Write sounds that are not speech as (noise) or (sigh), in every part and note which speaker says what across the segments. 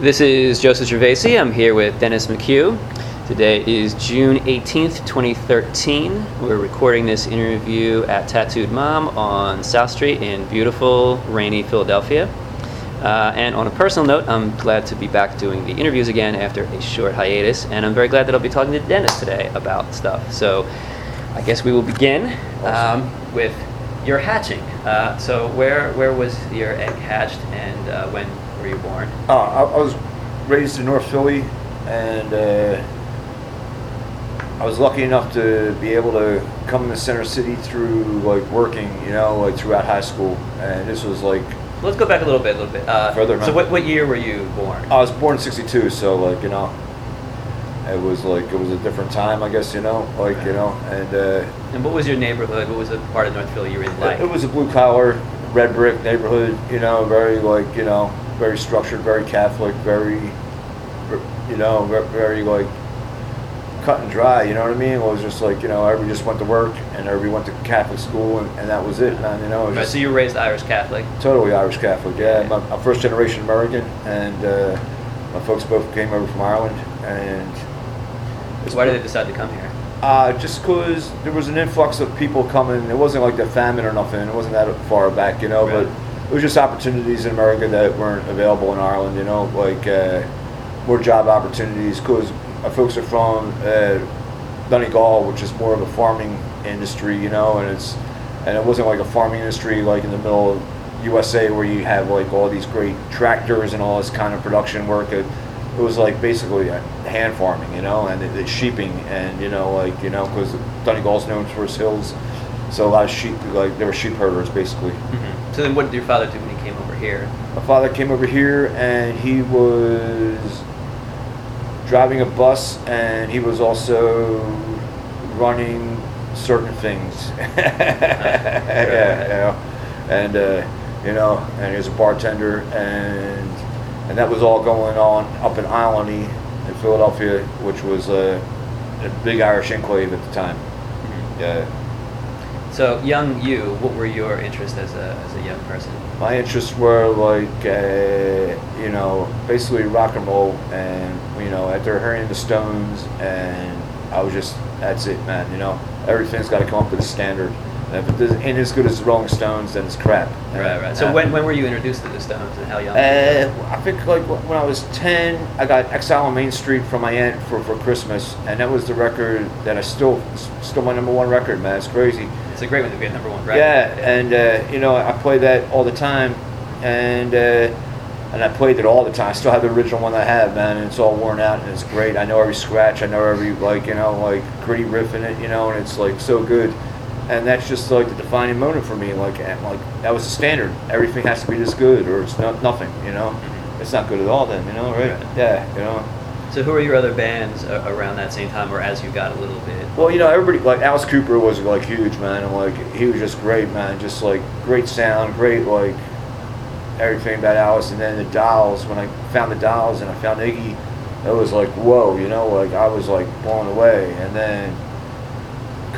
Speaker 1: This is Joseph Gervasi. I'm here with Dennis McHugh. Today is June 18th, 2013. We're recording this interview at Tattooed Mom on South Street in beautiful, rainy Philadelphia. Uh, and on a personal note, I'm glad to be back doing the interviews again after a short hiatus, and I'm very glad that I'll be talking to Dennis today about stuff. So I guess we will begin um, with your hatching. Uh, so where where was your egg hatched, and uh, when were you born?
Speaker 2: Uh, I, I was raised in North Philly, and uh, I was lucky enough to be able to come into Center City through like working, you know, like throughout high school. And this was like
Speaker 1: Let's go back a little bit, a little bit. Uh,
Speaker 2: Further
Speaker 1: So what, what year were you born?
Speaker 2: I was born in '62, so like you know, it was like it was a different time, I guess you know, like you know, and uh,
Speaker 1: And what was your neighborhood? What was the part of North Philly you really liked?
Speaker 2: it, it was a blue collar, red brick neighborhood, you know, very like you know, very structured, very Catholic, very, you know, very like cut and dry. You know what I mean? It was just like you know, everybody just went to work and everybody went to Catholic school, and, and that was it, man. You know,
Speaker 1: Right, so you were raised Irish Catholic.
Speaker 2: totally Irish Catholic. Yeah,
Speaker 1: Yeah.
Speaker 2: my, I'm first generation American, and uh, my folks both came over from Ireland, and
Speaker 1: why did they decide to come here?
Speaker 2: uh, just because there was an influx of people coming. It wasn't like the famine or nothing. It wasn't that far back, you know. But it was just opportunities in America that weren't available in Ireland. You know, like uh, more job opportunities. Because my folks are from uh, Donegal, which is more of a farming industry. You know, and it's and it wasn't like a farming industry like in the middle of USA where you have like all these great tractors and all this kind of production work. It, it was like basically hand farming, you know, and it, it's sheeping, and you know, like you know, because Donegal's known for its hills, so a lot of sheep, like they were sheep herders, basically.
Speaker 1: Mm-hmm. So then, what did your father do when he came over here?
Speaker 2: My father came over here, and he was driving a bus, and he was also running certain things. (laughs) yeah, you know, and uh, you know, and he was a bartender, and and that was all going on up in Olney in Philadelphia, which was uh, a big Irish enclave at the time. Yeah.
Speaker 1: So, young you, what were your interests as a, as a young person?
Speaker 2: My interests were like, uh, you know, basically rock and roll, and you know, after hearing the Stones, and I was just, that's it, man. You know, everything's got to come up to the standard. And if it ain't as good as the Rolling Stones, then it's crap.
Speaker 1: Right, right. So,
Speaker 2: Uh,
Speaker 1: when, when were you introduced to the Stones and how young?
Speaker 2: Uh, I think like when I was ten, I got Exile on Main Street from my aunt for, for Christmas, and that was the record that I still still my number one record, man. It's crazy.
Speaker 1: It's a great one to be a number one record.
Speaker 2: Yeah, and uh, you know I play that all the time, and uh, and I played it all the time. I still have the original one I have, man, and it's all worn out and it's great. I know every scratch. I know every like you know like gritty riff in it, you know, and it's like so good. And that's just like the defining moment for me. Like and, like that was the standard. Everything has to be this good, or it's not nothing. You know, it's not good at all. Then you know, right?
Speaker 1: Right.
Speaker 2: Yeah, you know.
Speaker 1: So, who are your other bands around that same time, or as you got a little bit?
Speaker 2: Well, you know, everybody like Alice Cooper was like huge, man, and like he was just great, man. Just like great sound, great like everything about Alice. And then the Dolls, when I found the Dolls and I found Iggy, it was like whoa, you know, like I was like blown away. And then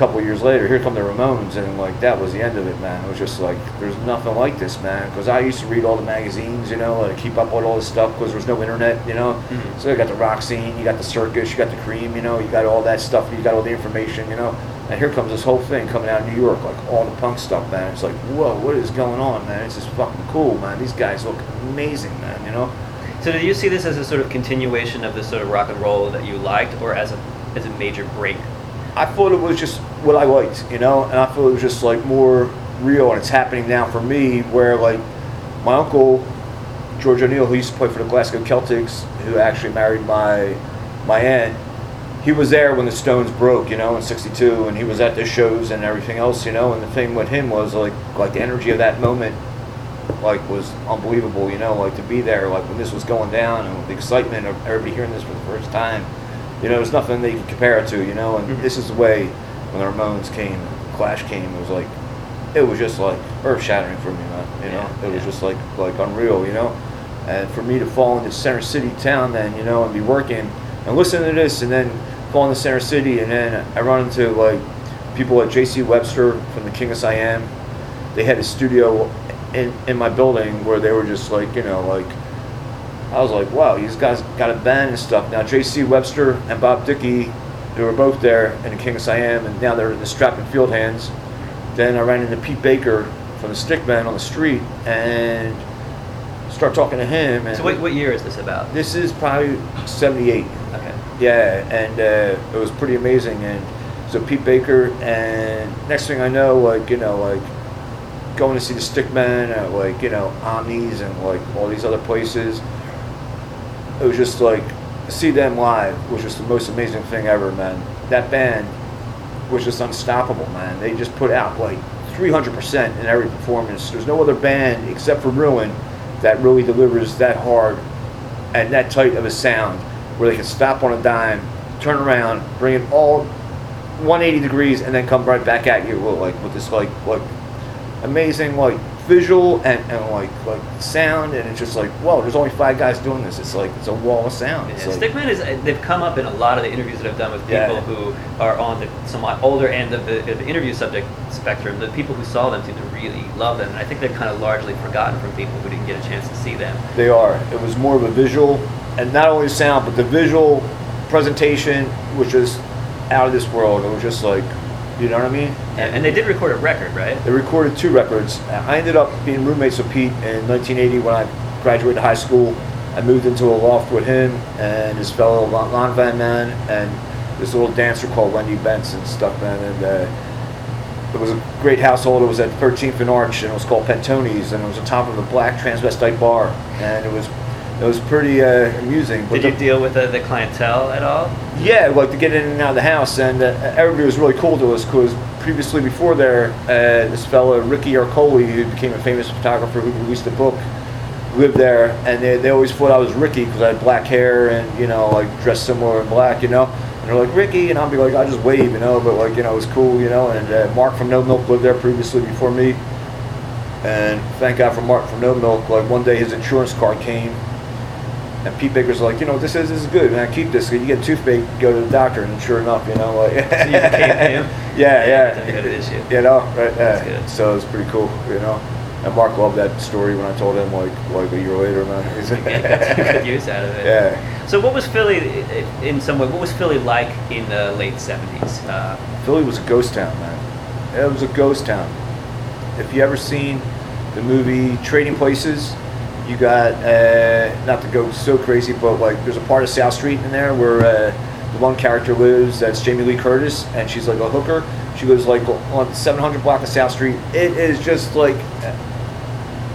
Speaker 2: couple years later, here come the Ramones, and like that was the end of it, man. It was just like there's nothing like this, man. Because I used to read all the magazines, you know, and keep up with all this stuff because there was no internet, you know.
Speaker 1: Mhm.
Speaker 2: So you got the rock scene, you got the circus, you got the Creem, you know, you got all that stuff, you got all the information, you know. And here comes this whole thing coming out of New York, like all the punk stuff, man. It's like, whoa, what is going on, man? It's just fucking cool, man. These guys look amazing, man, you know.
Speaker 1: So, do you see this as a sort of continuation of the sort of rock and roll that you liked, or as a as a major break?
Speaker 2: I thought it was just what I liked, you know, and I feel it was just like more real, and it's happening now for me. Where like my uncle George O'Neill, who used to play for the Glasgow Celtics, who actually married my my aunt, he was there when the Stones broke, you know, in '62, and he was at the shows and everything else, you know. And the thing with him was like like the energy of that moment, like was unbelievable, you know, like to be there, like when this was going down, and the excitement of everybody hearing this for the first time. You know, there's nothing they can compare it to, you know. And
Speaker 1: Mhm.
Speaker 2: this is the way when the Ramones came, Clash came. It was like, it was just like earth shattering for me, man. You know,
Speaker 1: Yeah,
Speaker 2: it was
Speaker 1: yeah.
Speaker 2: just like like unreal, you know. And for me to fall into Center City town, then you know, and be working and listen to this, and then fall into Center City, and then I run into like people like J.C. Webster from the King of Siam. They had a studio in in my building where they were just like you know like I was like, wow, these guys got a band and stuff. Now J.C. Webster and Bob Dickey, who were both there in the King of Siam, and now they're in the Strapping Field Hands. Then I ran into Pete Baker from the Stickman on the street and start talking to him. And
Speaker 1: So what, what year is this about?
Speaker 2: this is probably '78.
Speaker 1: Okay.
Speaker 2: Yeah, and uh, it was pretty amazing. And so Pete Baker, and next thing I know, like you know, like going to see the Stickman at like you know Omnis and like all these other places. It was just like see them live was just the most amazing thing ever, man. That band was just unstoppable, man. They just put out like 300% in every performance. There's no other band except for Ruin that really delivers that hard and that tight of a sound where they can stop on a dime, turn around, bring it all 180 degrees, and then come right back at you with like with this like like amazing like visual and, and like like sound, and it's just like whoa, there's only five guys doing this. It's like it's a wall of sound. It's
Speaker 1: Yeah,
Speaker 2: like,
Speaker 1: Stickman is uh, they've come up in a lot of the interviews that I've done with people
Speaker 2: Yeah.
Speaker 1: who are on the somewhat older end of the, of the interview subject spectrum. The people who saw them seem to really love them, and I think they're kind of largely forgotten from people who didn't get a chance to see them.
Speaker 2: They are. It was more of a visual, and not only sound, but the visual presentation was just out of this world. It was just like, you know what I mean?
Speaker 1: And, and they did record a record, right?
Speaker 2: They recorded two records. I ended up being roommates with Pete in 1980 when I graduated high school. I moved into a loft with him and his fellow Lon Van Man and this little dancer called Wendy Benson and stuff, man. And uh, it was a great household. It was at 13th and Arch, and it was called Pentoni's, and it was on top of a black transvestite bar, and it was it was pretty uh, amusing. But
Speaker 1: Did
Speaker 2: the-
Speaker 1: you deal with the, the clientele at all?
Speaker 2: yeah, like to get in and out of the house, and uh, everybody was really cool to us because previously before there, uh, this fellow Ricky Arcoli, who became a famous photographer who released a book, lived there, and they, they always thought I was Ricky because I had black hair and you know like dressed similar in black, you know. And they're like Ricky, and I'll be like I just wave, you know, but like you know it was cool, you know. And uh, Mark from No Milk lived there previously before me, and thank God for Mark from No Milk. Like one day his insurance card came, and Pete Baker's like, you know, this is this is good, man. Keep this. You get toothache, go to the doctor, and sure enough, you know, like.
Speaker 1: So you became (laughs) him?
Speaker 2: Yeah, yeah.
Speaker 1: That's a good issue.
Speaker 2: You know, right?
Speaker 1: That's
Speaker 2: Yeah.
Speaker 1: good.
Speaker 2: So it was pretty cool, you know. And Mark loved that story when I told him like like a year later, man. He's- (laughs)
Speaker 1: some good use out of it.
Speaker 2: Yeah.
Speaker 1: So what was Philly, in some way, what was Philly like in the late 70s? Uh,
Speaker 2: Philly was a ghost town, man. It was a ghost town. If you ever seen the movie Trading Places, you got uh, not to go so crazy, but like there's a part of South Street in there where uh, the one character lives. That's Jamie Lee Curtis, and she's like a hooker. She lives like on 700 block of South Street. It is just like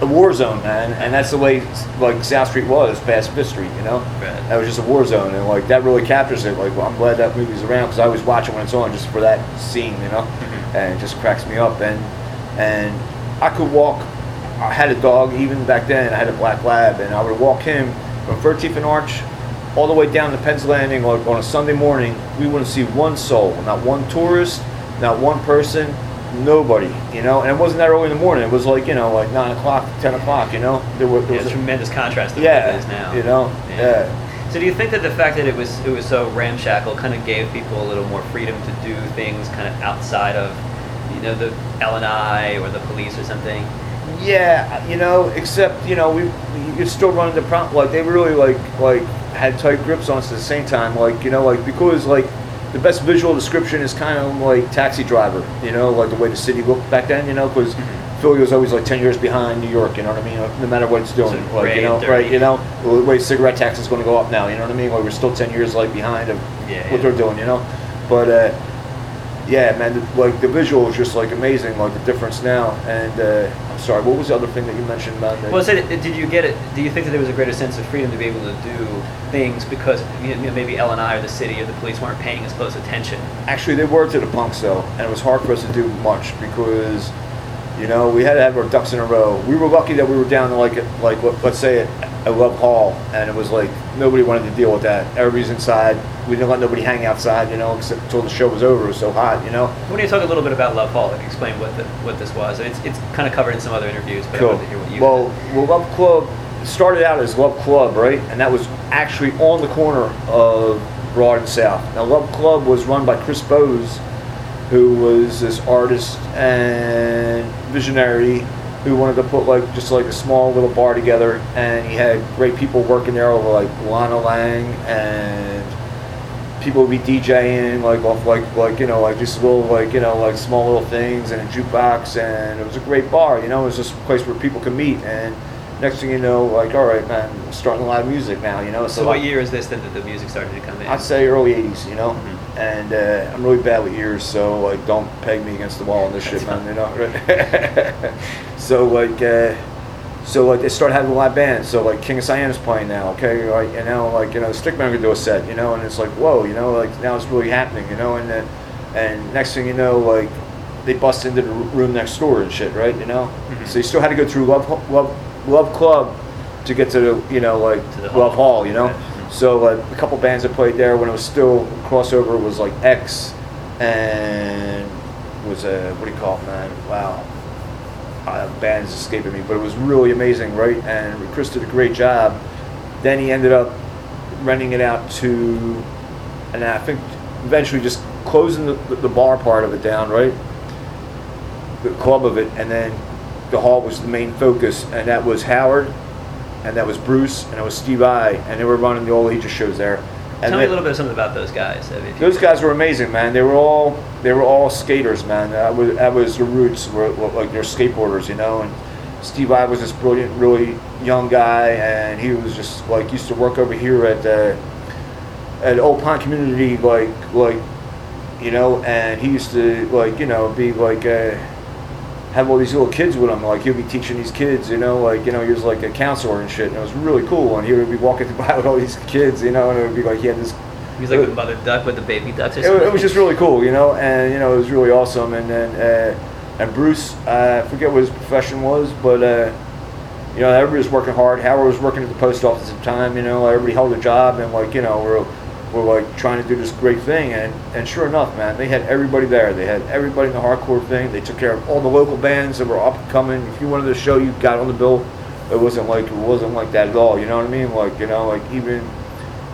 Speaker 2: a war zone, man, and that's the way like South Street was past Fifth Street, you know.
Speaker 1: Right.
Speaker 2: That was just a war zone, and like that really captures it. Like, well, I'm glad that movie's around because I always watch it when it's on, just for that scene, you know,
Speaker 1: Mhm.
Speaker 2: and it just cracks me up. And and I could walk. I had a dog even back then. I had a black lab, and I would walk him from 13th and Arch all the way down to Penn's Landing like on a Sunday morning. We wouldn't see one soul, not one tourist, not one person, nobody, you know. And it wasn't that early in the morning. It was like you know, like nine o'clock, ten o'clock, you know. There were, there
Speaker 1: yeah,
Speaker 2: was a-
Speaker 1: tremendous contrast to
Speaker 2: yeah,
Speaker 1: what it is now.
Speaker 2: you know, yeah.
Speaker 1: So do you think that the fact that it was it was so ramshackle kind of gave people a little more freedom to do things kind of outside of, you know, the L and I or the police or something?
Speaker 2: Yeah, you know, except you know, we you could still run into problem. Like they really like like had tight grips on us at the same time. Like you know, like because like the best visual description is kind of like Taxi Driver. You know, like the way the city looked back then. You know, because
Speaker 1: Mhm.
Speaker 2: Philly was always like ten years behind New York. You know what I mean? No matter what it's doing,
Speaker 1: So
Speaker 2: like you know, right? You know, the way cigarette tax is going to go up now. You know what I mean? Like we're still ten years like behind of
Speaker 1: Yeah,
Speaker 2: what
Speaker 1: yeah.
Speaker 2: they're doing. You know, but. uh yeah, man, the, like the visual is just like amazing, like the difference now. And uh, I'm sorry, what was the other thing that you mentioned about the?
Speaker 1: Well, so did did you get it? Do you think that there was a greater sense of freedom to be able to do things because you know, maybe L and I or the city or the police weren't paying as close attention?
Speaker 2: Actually, they were to the punk though, and it was hard for us to do much because, you know, we had to have our ducks in a row. We were lucky that we were down to like like let- let's say at, at Love Hall, and it was like nobody wanted to deal with that. Everybody's inside. We didn't let nobody hang outside, you know, except until the show was over. It was so hot, you know.
Speaker 1: Don't you talk a little bit about Love Hall? Like explain what the, what this was. It's it's kind of covered in some other interviews, but I
Speaker 2: Cool.
Speaker 1: wanted to hear what you.
Speaker 2: Well, well, Love Club started out as Love Club, right? And that was actually on the corner of Broad and South. Now, Love Club was run by Chris Bose, who was this artist and visionary who wanted to put like just like a small little bar together, and he had great people working there, over like Lana Lang and people would be DJing like off like like you know like just little like you know like small little things and a jukebox, and it was a great bar. You know, it was just a place where people could meet and. Next thing you know, like, all right, man, starting a lot of music now, you know.
Speaker 1: So, what year is this that the music started to come in?
Speaker 2: I'd say early '80s, you know.
Speaker 1: Mhm.
Speaker 2: And uh, I'm really bad with years, so like, don't peg me against the wall on this shit, man. You know. (laughs) so like, uh, so like, they start having a lot of bands. So like, King of is playing now, okay? Like, you know, like, you know, Stickman could do a set, you know, and it's like, whoa, you know, like now it's really happening, you know, and uh, and next thing you know, like, they bust into the room next door and shit, right? You know.
Speaker 1: Mhm.
Speaker 2: So you still had to go through Love Love Love Club to get to the you know like Love
Speaker 1: hall.
Speaker 2: You know.
Speaker 1: Right.
Speaker 2: So a couple bands that played there when it was still crossover was like X and was a what do you call it, man? Wow, uh, bands escaping me, but it was really amazing, right? And Chris did a great job. Then he ended up renting it out to, and I think eventually just closing the, the bar part of it down, right? The club of it, and then the hall was the main focus, and that was Howard, and that was Bruce, and it was Steve I, and they were running the old Aegis shows there. And
Speaker 1: Tell me a little bit of something about those guys. I mean,
Speaker 2: those guys were amazing, man. They were all they were all skaters, man. That was that was the roots. Were like they're skateboarders, you know. And Steve I was this brilliant, really young guy, and he was just like used to work over here at the at Old Pine Community, like like you know. And he used to like you know be like. Uh, have all these little kids with him. Like he'll be teaching these kids, you know, like you know, he was like a counselor and shit. And it was really cool. And he would be walking (laughs) by with all these kids, you know, and it would be like he had this
Speaker 1: He's like the mother duck with the baby ducks or
Speaker 2: it,
Speaker 1: something.
Speaker 2: wa- it was just really cool, you know, and you know it was really awesome. And then uh, and Bruce, uh, I forget what his profession was, but uh, you know everybody was working hard. Howard was working at the post office at the time. You know, everybody held a job, and like you know we're we're like trying to do this great thing. And and sure enough, man, they had everybody there. They had everybody in the hardcore thing. They took care of all the local bands that were up and coming. If you wanted to show, you got on the bill. It wasn't like it wasn't like that at all. You know what I mean? Like you know, like even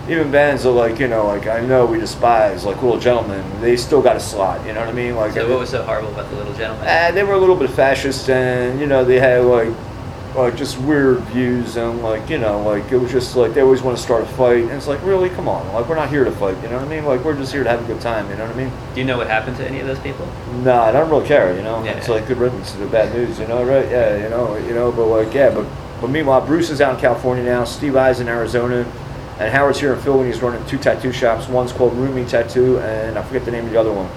Speaker 2: even bands are like you know like I know we despise like Little Gentlemen. They still got a slot. You know what I mean? Like
Speaker 1: So what was so horrible about the little Gentlemen?
Speaker 2: uh, they were a little bit fascist, and you know they had like like just weird views, and like you know like it was just like they always want to start a fight, and it's like really come on, like we're not here to fight. You know what I mean? Like we're just here to have a good time. You know what I mean?
Speaker 1: Do you know what happened to any of those people?
Speaker 2: Nah, I don't really care. You know,
Speaker 1: Yeah.
Speaker 2: it's like good riddance to the bad news. You know, right? Yeah, you know, you know, but like yeah, but but meanwhile, Bruce is out in California now. Steve I's in Arizona. And Howard's here in Philly, and he's running two tattoo shops. One's called Roomy Tattoo, and I forget the name of the other one.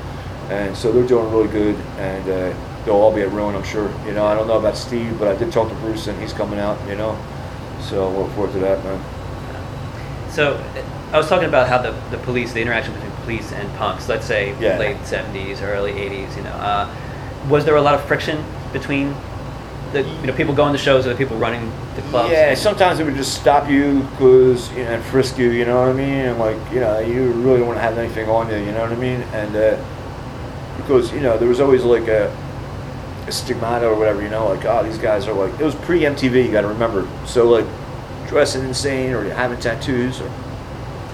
Speaker 2: And so they're doing really good, and uh, they'll all be at Ruin, I'm sure. You know, I don't know about Steve, but I did talk to Bruce, and he's coming out. You know, so look forward to that, man.
Speaker 1: So I was talking about how the, the police, the interaction between police and punks, let's say
Speaker 2: Yeah.
Speaker 1: late 70s, early 80s, you know, uh, was there a lot of friction between the, you know, people going to shows and the people running the clubs?
Speaker 2: Yeah, sometimes it would just stop you because you know and frisk you. You know what I mean? And like you know, you really don't want to have anything on you. You know what I mean? And uh, because you know there was always like a stigmata or whatever. You know, like oh these guys are like it was pre MTV. You got to remember. So like dressing insane or having tattoos or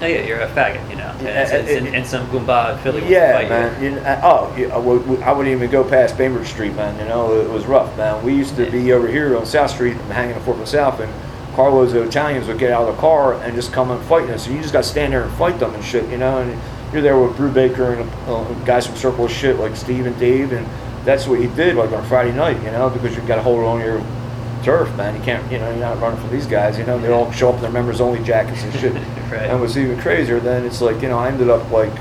Speaker 1: Oh, yeah, you're a faggot, you know, and,
Speaker 2: Yeah,
Speaker 1: it's- it's-
Speaker 2: it-
Speaker 1: and, and some goomba in Philly
Speaker 2: Yeah,
Speaker 1: fight you.
Speaker 2: man. You uh, oh, yeah, I I wouldn't even go past Bainbridge Street, man. You know, it was rough, man. We used to be over here on South Street and hanging Fourth and South, and Carlos the Italians would get out of the car and just come and fight us. So you just got to stand there and fight them and shit, you know. And you're there with Brubaker and uh, guys from Circle of Shit like Steve and Dave, and that's what you did like on Friday night, you know, because you've got to hold on your turf, man. You can't, you know, you're not running from these guys. You know, they all show up in their members only jackets and shit. (laughs)
Speaker 1: Right.
Speaker 2: And what's even crazier, then it's like, you know, I ended up like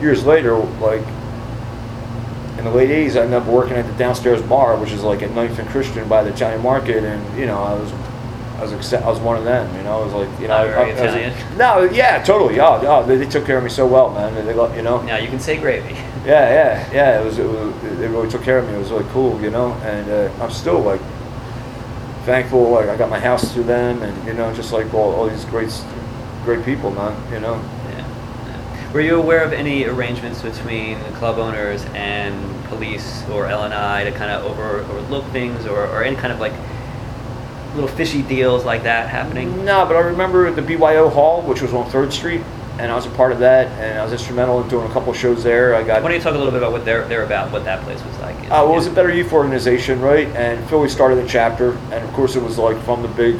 Speaker 2: years later, like in the late 80s, I ended up working at the downstairs bar, which is like at Ninth and Christian by the Italian market, and you know, I was. I was, accept, I was one of them, you know. I was like, you know, I, I, I was-
Speaker 1: Italian?
Speaker 2: no, yeah, totally. Yeah, yeah, they, they took care of me so well, man. They, got, you know.
Speaker 1: Now you can say gravy.
Speaker 2: Yeah, yeah, yeah. It was, it was. They really took care of me. It was really cool, you know. And uh, I'm still like thankful. Like I got my house through them, and you know, just like all, all these great, great people, man. You know.
Speaker 1: Yeah. yeah. Were you aware of any arrangements between the club owners and police or LNI to kind of over, overlook things or, or any kind of like little fishy deals like that happening?
Speaker 2: No, but I remember the BYO Hall, which was on Third Street, and I was a part of that, and I was instrumental in doing a couple of shows there. I got
Speaker 1: Why don't you talk a little bit about what they're, they're about, what that place was like?
Speaker 2: uh, well, it was a Better Youth organization, right? And Philly started the chapter, and of course it was like from the big,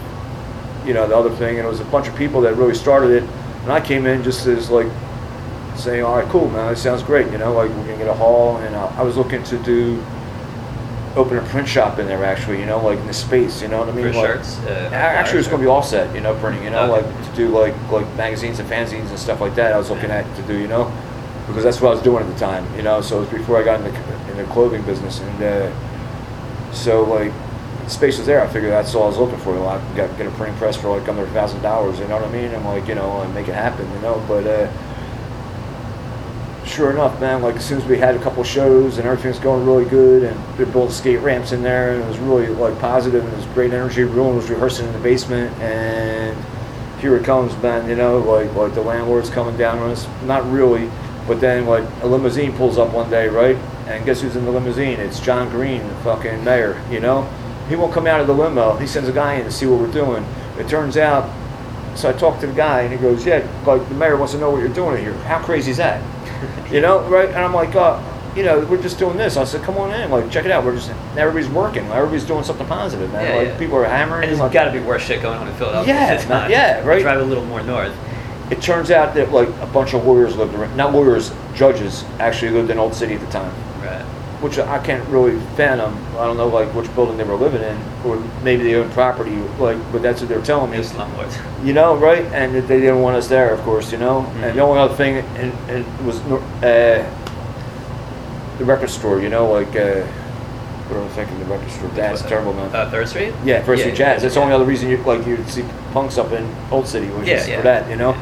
Speaker 2: you know, the other thing, and it was a bunch of people that really started it. And I came in just as like saying, all right, cool, man, that sounds great, you know, like we're gonna get a hall, and I, I was looking to do open a print shop in there actually, you know, like in the space, you know what I mean?
Speaker 1: For
Speaker 2: Like-
Speaker 1: shirts? Uh,
Speaker 2: Actually, it's gonna be all set, you know, printing, you know,
Speaker 1: Okay.
Speaker 2: like to do like like magazines and fanzines and stuff like that. I was looking at to do, you know, because that's what I was doing at the time, you know. So it was before I got in the in the clothing business, and uh, so like space was there. I figured that's all I was looking for. You know, I got get, get a printing press for like under a thousand dollars, you know what I mean? I'm like you know, and make it happen, you know. But uh, sure enough, man, like as soon as we had a couple shows and everything's going really good, and they built skate ramps in there, and it was really like positive, and it was great energy. Everyone was rehearsing in the basement, and here it comes, man. You know, like like the landlord's coming down on us. Not really, but then like a limousine pulls up one day, right? And guess who's in the limousine? It's John Green, the fucking mayor. You know, he won't come out of the limo. He sends a guy in to see what we're doing. It turns out. So I talked to the guy, and he goes, "Yeah, like the mayor wants to know what you're doing here. How crazy is that?" You know, right? And I'm like, uh, you know, we're just doing this. I said, come on in, like, check it out. We're just everybody's working, everybody's doing something positive, man.
Speaker 1: Yeah,
Speaker 2: like
Speaker 1: yeah.
Speaker 2: people are hammering.
Speaker 1: And there's
Speaker 2: like,
Speaker 1: got to be worse shit going on in Philadelphia
Speaker 2: Yeah,
Speaker 1: it's not.
Speaker 2: yeah, right.
Speaker 1: Drive a little more north.
Speaker 2: It turns out that like a bunch of lawyers lived around, not lawyers, judges actually lived in Old City at the time. Which I can't really fathom. I don't know like which building they were living in, or maybe they owned property, like, but that's what they're telling me.
Speaker 1: Slumlords.
Speaker 2: You know, right? And they didn't want us there, of course, you know.
Speaker 1: Mhm.
Speaker 2: And the only other thing, and, and was uh, the record store, you know, like uh, what am I thinking? The record store. That's terrible, man.
Speaker 1: Uh, Third Street?
Speaker 2: yeah, Third Street Jazz. That's the
Speaker 1: yeah.
Speaker 2: only other reason you like you'd see punks up in Old City was
Speaker 1: Yeah, yeah.
Speaker 2: for that, you know.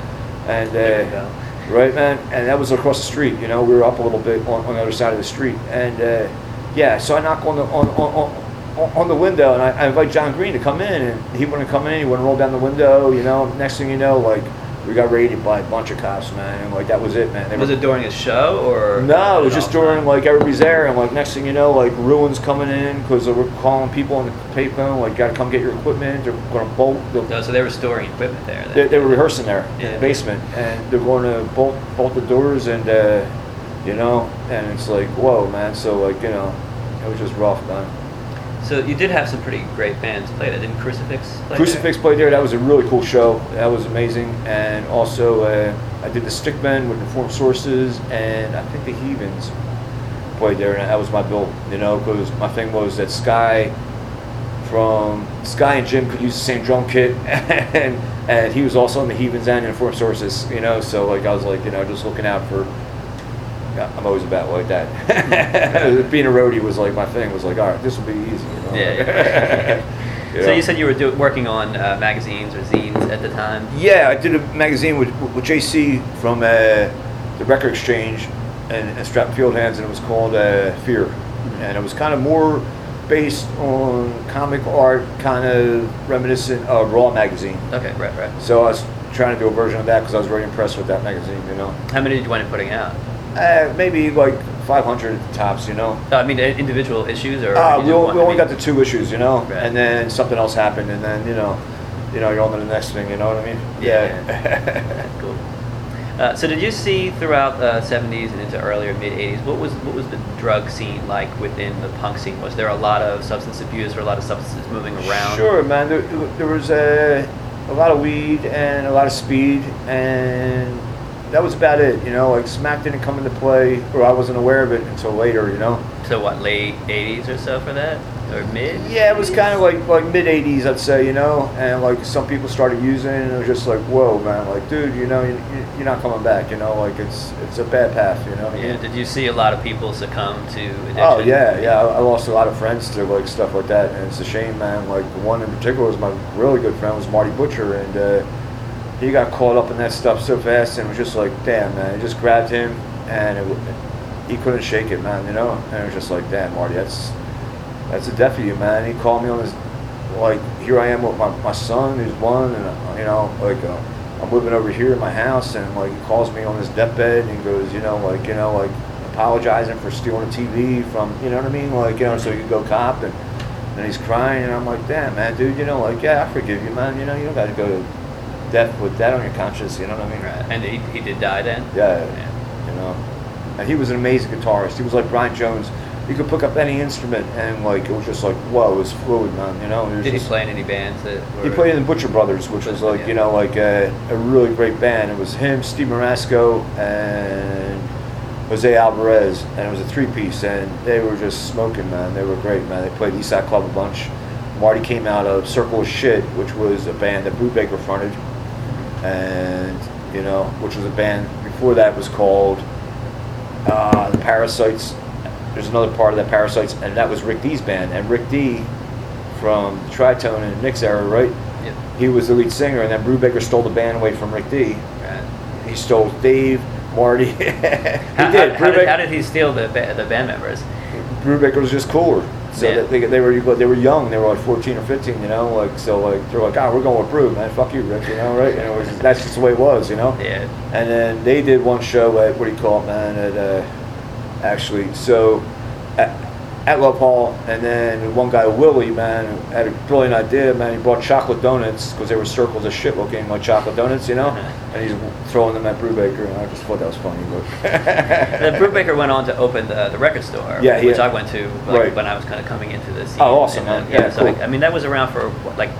Speaker 2: And uh. Right, man. And that was across the street. You know, we were up a little bit on, on the other side of the street. And uh, yeah, so I knock on the on on. on on the window, and I, I invite John Green to come in, and he wouldn't come in. He wouldn't roll down the window. You know, next thing you know, like we got raided by a bunch of cops, man, and like that was it, man. They
Speaker 1: Was
Speaker 2: were-
Speaker 1: it during a show or?
Speaker 2: no, it was just during like everybody's there, and like next thing you know, like ruins coming in because they were calling people on the payphone, like, gotta come get your equipment. They're gonna bolt. The,
Speaker 1: No, so they were storing equipment there. then.
Speaker 2: they, they were rehearsing there in the basement, and they're going to bolt bolt the doors, and uh, you know, and it's like, whoa, man. So like, you know, it was just rough, man.
Speaker 1: So you did have some pretty great bands play that. Didn't Crucifix play
Speaker 2: Crucifix played there. That was a really cool show. That was amazing. And also, uh, I did the Stickmen with Informed Sources, and I think the Heathens played there. And that was my bill, you know, because my thing was that Sky from Sky and Jim could use the same drum kit, (laughs) and and he was also in the Heathens and Informed Sources, you know. So like I was like, you know, just looking out for. Yeah, I'm always about like that. Being a roadie was like my thing. Was like, all right, this will be easy. You know?
Speaker 1: Yeah, yeah. (laughs)
Speaker 2: You
Speaker 1: So
Speaker 2: know?
Speaker 1: you said you were do- working on uh, magazines or zines at the time.
Speaker 2: Yeah, I did a magazine with, with JC from uh, the Record Exchange and, and Strapping Field Hands, and it was called uh, Fear. And it was kind of more based on comic art, kind of reminiscent of Raw magazine.
Speaker 1: Okay, right, right.
Speaker 2: So I was trying to do a version of that because I was really impressed with that magazine, you know.
Speaker 1: How many did you wind up putting out?
Speaker 2: Uh, maybe like 500 tops, you know.
Speaker 1: Uh, I mean, uh, individual issues or?
Speaker 2: Uh, we,
Speaker 1: did
Speaker 2: o-
Speaker 1: one-
Speaker 2: we
Speaker 1: I
Speaker 2: only got the two issues, you know,
Speaker 1: Right.
Speaker 2: and then something else happened, and then you know, you know, you're on to the next thing. You know what I mean?
Speaker 1: Yeah. Cool. Uh, so did you see throughout the 70s and into earlier mid 80s what was what was the drug scene like within the punk scene? Was there a lot of substance abuse or a lot of substances moving around?
Speaker 2: Sure, man. There, there was a, a lot of weed and a lot of speed, and that was about it. You know, like smack didn't come into play, or I wasn't aware of it until later. You know.
Speaker 1: So what late 80s or so for that or mid?
Speaker 2: Yeah, it was kind of like like mid '80s, I'd say. You know, and like some people started using it, and it was just like, whoa, man. Like, dude, you know, you, you- you're not coming back. You know, like it's it's a bad path. You know
Speaker 1: Yeah. Did you see a lot of people succumb to addiction?
Speaker 2: Oh yeah, yeah. I lost a lot of friends to like stuff like that, and it's a shame, man. Like the one in particular was my really good friend was Marty Butcher, and uh, he got caught up in that stuff so fast, and was just like, damn, man. It just grabbed him, and it, he couldn't shake it, man. You know, and it was just like, damn, Marty, that's that's a death of you, man. He called me on his like, here I am with my, my son who's one, and uh, you know, like. Uh, I'm living over here in my house, and like he calls me on his deathbed, and he goes, you know, like you know, like apologizing for stealing a TV from, you know what I mean, like you know, so you go cop, and and he's crying, and I'm like, damn, man, dude, you know, like yeah, I forgive you, man, you know, you don't got to go death with that on your conscience. You know what I mean?
Speaker 1: Right. And he, he did die then.
Speaker 2: Yeah,
Speaker 1: Yeah.
Speaker 2: you know. And he was an amazing guitarist. He was like Brian Jones. He could pick up any instrument and like it was just like whoa, it was fluid, man. You know.
Speaker 1: Did he
Speaker 2: just-
Speaker 1: play in any bands that?
Speaker 2: He played in the Butcher Brothers, which was like
Speaker 1: yeah.
Speaker 2: you know like a, a really great band. It was him, Steve Marasco, and Jose Alvarez, and it was a three piece, and they were just smoking, man. They were great, man. They played Eastside Club a bunch. Marty came out of Circle of Shit, which was a band that Brubaker fronted, and you know, which was a band before that was called uh, the Parasites. There's another part of that Parasites, and that was Rick D's band. And Rick D, from Tritone and Nick's era, right?
Speaker 1: Yep.
Speaker 2: He was the lead singer, and then Brubaker stole the band away from Rick D.
Speaker 1: Right.
Speaker 2: He stole Dave, Marty. (laughs) he
Speaker 1: How,
Speaker 2: did.
Speaker 1: How, how, did, how did he steal the ba- the band members?
Speaker 2: Brubaker was just cooler. So
Speaker 1: Yeah.
Speaker 2: they, they were they were young. They were like 14 or 15, you know. Like so, like they're like, ah, we're going with Brew, man. Fuck you, Rick. You know, right? You know, just- that's just the way it was, you know.
Speaker 1: Yeah.
Speaker 2: And then they did one show at what do you call it, man? At uh, actually, so at Love Hall, and then one guy Willie, man, had a brilliant idea, man. He brought chocolate donuts because they were circles of shit looking like chocolate donuts, you know. (laughs) And he's throwing them at Brubaker, and I just thought that was funny. (laughs)
Speaker 1: Then
Speaker 2: But
Speaker 1: Brubaker went on to open the, the record store,
Speaker 2: Yeah,
Speaker 1: which I went to like,
Speaker 2: Right.
Speaker 1: when I was kind of coming into this.
Speaker 2: Oh, awesome,
Speaker 1: And,
Speaker 2: man.
Speaker 1: yeah,
Speaker 2: Yeah,
Speaker 1: so
Speaker 2: cool.
Speaker 1: like, I mean, that was around for what, like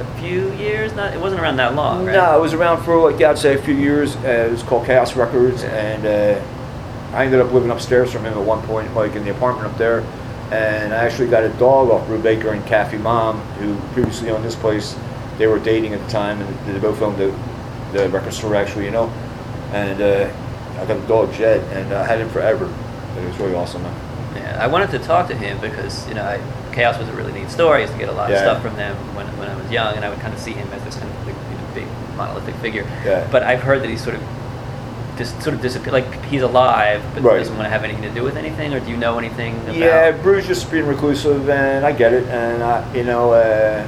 Speaker 1: a few years. Not, it wasn't around that long, right?
Speaker 2: No, it was around for like yeah, I'd say a few years. Uh, it was called Chaos Records, and uh, I ended up living upstairs from him at one point, like in the apartment up there. And I actually got a dog off Brubaker and Kathy Mom, who previously owned this place. They were dating at the time, and they both owned the, the record store actually, you know. And uh, I got a dog Jet, and I had him forever. And it was really awesome. Man.
Speaker 1: Yeah, I wanted to talk to him because you know I, Chaos was a really neat store. I used to get a lot of stuff from them when, when I was young, and I would kind of see him as this kind of big, you know, big monolithic figure.
Speaker 2: Yeah.
Speaker 1: But I've heard that he's sort of just sort of disappear? Like he's alive, but
Speaker 2: Right.
Speaker 1: doesn't want to have anything to do with anything. Or do you know anything about?
Speaker 2: Yeah, Brew's just being reclusive, and I get it. And I, you know, uh,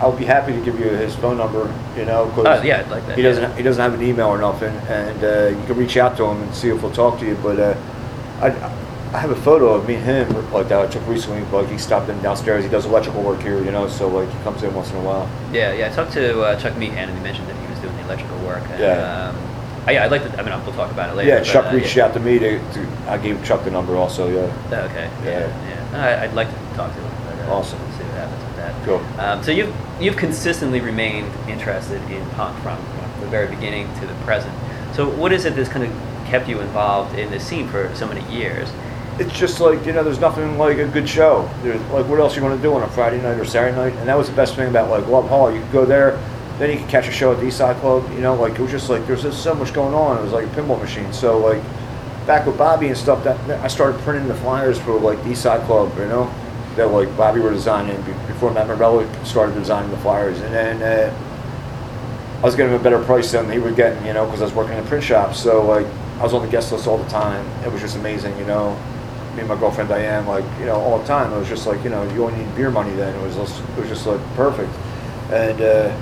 Speaker 2: I'll be happy to give you his phone number. You know, 'cause
Speaker 1: Oh yeah, I'd like that.
Speaker 2: he doesn't he doesn't have an email or nothing, and uh, you can reach out to him and see if he'll talk to you. But uh, I, I have a photo of me and him like that I took recently. Like he stopped in downstairs. He does electrical work here, you know, so like he comes in once in a while.
Speaker 1: Yeah, yeah. I talked to uh, Chuck Meehan, and he mentioned that he was doing the electrical work. And,
Speaker 2: Yeah.
Speaker 1: Um, I, yeah, I'd like to. I mean, we'll talk about it later.
Speaker 2: yeah,
Speaker 1: but,
Speaker 2: Chuck
Speaker 1: uh,
Speaker 2: reached
Speaker 1: yeah.
Speaker 2: out to me to, to I gave Chuck the number also. Yeah,
Speaker 1: Oh, Okay. Yeah.
Speaker 2: Yeah.
Speaker 1: Yeah. I, I'd like to talk to him. But, uh,
Speaker 2: Awesome.
Speaker 1: we'll see what happens with that.
Speaker 2: Cool.
Speaker 1: Um, so you've you've consistently remained interested in punk from the very beginning to the present. So what is it that's kind of kept you involved in this scene for so many years?
Speaker 2: it's just like you know, there's nothing like a good show. There's like what else you want to do on a Friday night or Saturday night, and that was the best thing about like Love Hall. You could go there, then you could catch a show at the Eastside Club. You know, like it was just like there's just so much going on. It was like a pinball machine. So like back with Bobby and stuff, that, I started printing the flyers for like the Eastside Club. You know, that like Bobby were designing before Matt Morello started designing the flyers, and then. Uh, I was getting a better price than he was getting, you know, because I was working in the print shop. So like, I was on the guest list all the time. It was just amazing, you know. Me and my girlfriend Diane, like, you know, all the time. It was just like, you know, you only need beer money then. It was just, it was just like perfect. And uh,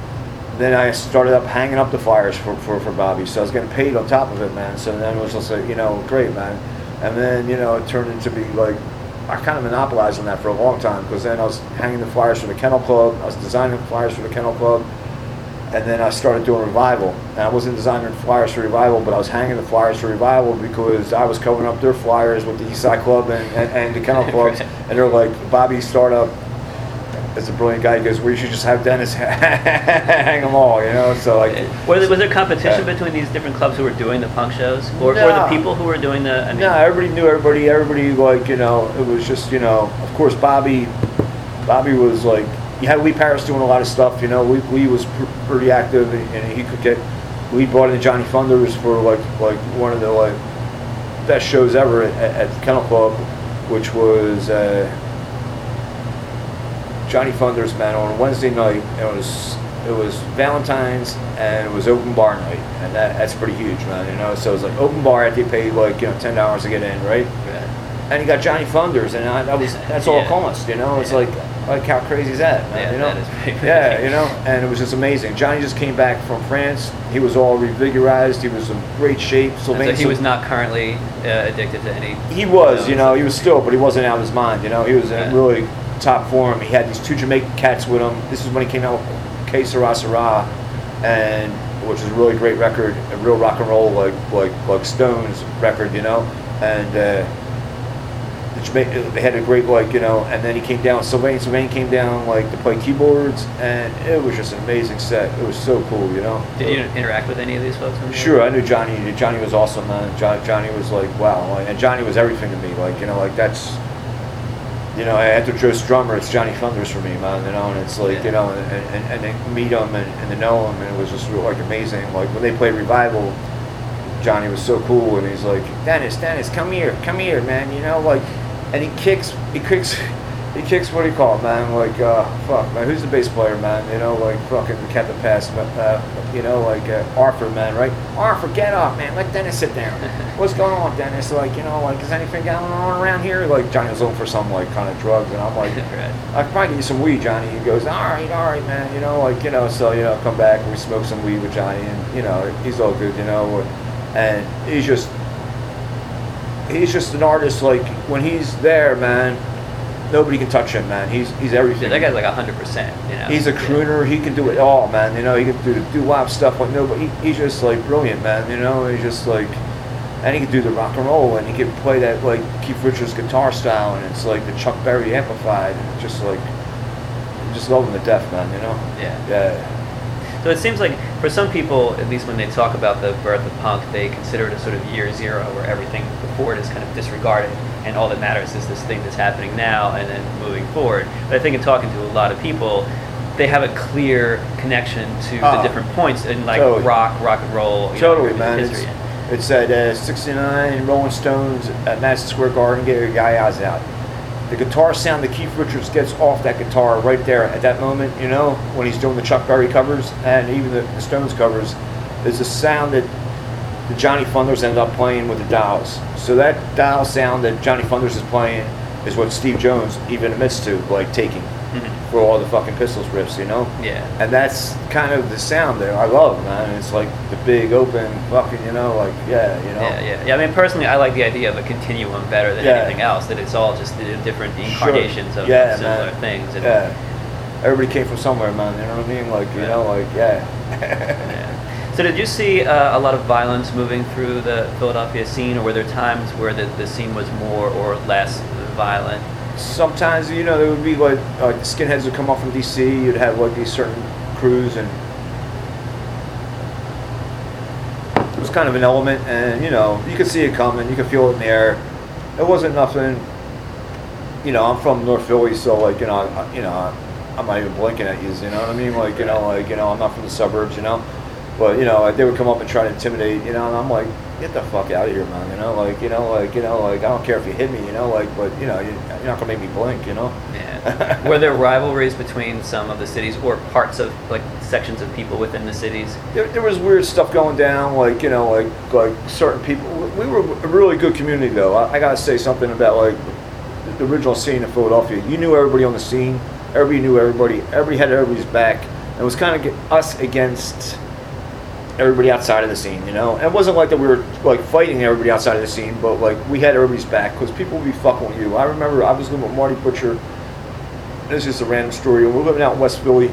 Speaker 2: then I started up hanging up the flyers for, for, for Bobby. So I was getting paid on top of it, man. So then it was just like, you know, great, man. And then, you know, it turned into be like, I kind of monopolized on that for a long time because then I was hanging the flyers for the Kennel Club. I was designing flyers for the Kennel Club and then I started doing revival. And I wasn't designing flyers for revival, but I was hanging the flyers for revival because I was covering up their flyers with the Eastside Club and, and, and the Kennel Club. (laughs) And they're like, Bobby Startup is a brilliant guy. He goes, we should just have Dennis (laughs) hang them all, you know? So like,
Speaker 1: Was there, was there competition
Speaker 2: Yeah.
Speaker 1: between these different clubs who were doing the punk shows, or, or the people who were doing the? I mean,
Speaker 2: no, everybody knew everybody. Everybody like you know, it was just you know. Of course, Bobby, Bobby was like you had Lee Paris doing a lot of stuff. You know, Lee, Lee was pr- pretty active, and, and he could get. Lee brought in Johnny Thunders for like like one of the like best shows ever at, at, Kennel Club, which was. Uh, Johnny Thunders, man, on Wednesday night. It was it was Valentine's and it was open bar night, and that that's pretty huge, man. You know, so it was like open bar. And you paid like you know ten dollars to get in, right?
Speaker 1: Right.
Speaker 2: And you got Johnny Thunders, and I, that was that's all it cost. You know, it's
Speaker 1: Yeah.
Speaker 2: like like how crazy is that, man?
Speaker 1: Yeah,
Speaker 2: you know,
Speaker 1: that is pretty crazy.
Speaker 2: yeah, you know, and it was just amazing. Johnny just came back from France. He was all revigorized. He was in great shape.
Speaker 1: And so
Speaker 2: Sylvain-
Speaker 1: he was not currently uh, addicted to any.
Speaker 2: he was, you know, he was still, but he wasn't out of his mind. You know, he was
Speaker 1: Yeah.
Speaker 2: really top form. He had these two Jamaican cats with him. This is when he came out with Que Sera Sera, and which is a really great record, a real rock and roll like like like Stones record, you know, and. Uh, the Jama- they had a great like you know, and then he came down. Sylvain Sylvain came down like to play keyboards, and it was just an amazing set. It was so cool, you know.
Speaker 1: Did you interact with any of these folks?
Speaker 2: Sure, I knew Johnny. Johnny was awesome, man. John, Johnny was like, wow, and Johnny was everything to me. Like, you know, like that's, you know, after Joe Strummer, it's Johnny Thunders for me, man. You know, and it's like,
Speaker 1: Yeah.
Speaker 2: you know, and, and, and then meet him and, and to know him, and it was just like amazing. Like when they played Revival, Johnny was so cool, and he's like, Dennis, Dennis, come here, come here, man. You know, like, and he kicks, he kicks. He kicks what do you call it, man? Like, uh, fuck, man. Who's the bass player, man? You know, like fucking that passed, uh, you know, like uh, Arthur, man, right? Arthur, get up, man. Let Dennis sit down. (laughs) What's going on, Dennis? Like, you know, like, is anything going on around here? Like, Johnny was looking for some like kind of drugs, and I'm like, (laughs) I could probably get you some weed, Johnny. He goes, all right, all right, man. You know, like, you know, so, you know, come back, we smoke some weed with Johnny, and, you know, he's all good, you know. And he's just, he's just an artist, like, when he's there, man, nobody can touch him, man. He's, he's everything.
Speaker 1: Yeah, that guy's like hundred percent. You know.
Speaker 2: He's a
Speaker 1: Yeah.
Speaker 2: crooner. He can do it all, man. You know, he can do the doo wop stuff like nobody. He, he's just like brilliant, man. You know, he's just like, and he can do the rock and roll, and he can play that like Keith Richards guitar style, and it's like the Chuck Berry amplified, and just like, just love him to death, man. You know.
Speaker 1: Yeah.
Speaker 2: Yeah.
Speaker 1: So it seems like for some people, at least when they talk about the birth of punk, they consider it a sort of year zero where everything before it is kind of disregarded and all that matters is this thing that's happening now and then moving forward. But I think in talking to a lot of people, they have a clear connection to the
Speaker 2: Oh,
Speaker 1: different points in like
Speaker 2: totally.
Speaker 1: rock, rock and roll, you know,
Speaker 2: Totally, man. It's,
Speaker 1: history.
Speaker 2: it's at uh, 69 Rolling Stones at Madison Square Garden. Get your Ya-Ya's out. The guitar sound that Keith Richards gets off that guitar right there at that moment, you know, when he's doing the Chuck Berry covers and even the, the Stones covers, is a sound that the Johnny Thunders ended up playing with the Dolls. So that dial sound that Johnny Thunders is playing is what Steve Jones even admits to, like taking
Speaker 1: Mhm.
Speaker 2: for all the fucking Pistols riffs, you know.
Speaker 1: Yeah.
Speaker 2: And that's kind of the sound there. I love, man. It's like the big open fucking, you know, like yeah, you know.
Speaker 1: Yeah, yeah, yeah. I mean, personally, I like the idea of a continuum better than
Speaker 2: Yeah.
Speaker 1: anything else. That it's all just the different incarnations of
Speaker 2: Yeah,
Speaker 1: similar
Speaker 2: man.
Speaker 1: things. And,
Speaker 2: Yeah. Everybody came from somewhere, man. You know what I mean? Like you know, like yeah.
Speaker 1: So, did you see uh, a lot of violence moving through the Philadelphia scene, or were there times where the, the scene was more or less violent?
Speaker 2: Sometimes you know there would be like like skinheads would come off from DC. You'd have like these certain crews, and it was kind of an element. And you know, you could see it coming. You could feel it in the air. It wasn't nothing. You know, I'm from North Philly, so like you know, I, you know, I'm not even blinking at you. You know what I mean? Like you know, like you know, I'm not from the suburbs. You know, but you know, they would come up and try to intimidate. You know, and I'm like, get the fuck out of here, man. You know, like you know, like you know, like I don't care if you hit me. You know, like but you know, you- you're not gonna make me blink. You know.
Speaker 1: Yeah. were there rivalries between some of the cities or parts of like sections of people within the cities?
Speaker 2: there, there was weird stuff going down, like you know, like like certain people. We were a really good community, though. I, I gotta say something about like the original scene in Philadelphia. You knew everybody on the scene. Everybody knew everybody. Everybody had everybody's back. It was kind of us against everybody outside of the scene, you know. And it wasn't like that we were like fighting everybody outside of the scene, but like we had everybody's back because people would be fucking with you. I remember I was living with Marty Butcher. This is just a random story. We were living out in West Philly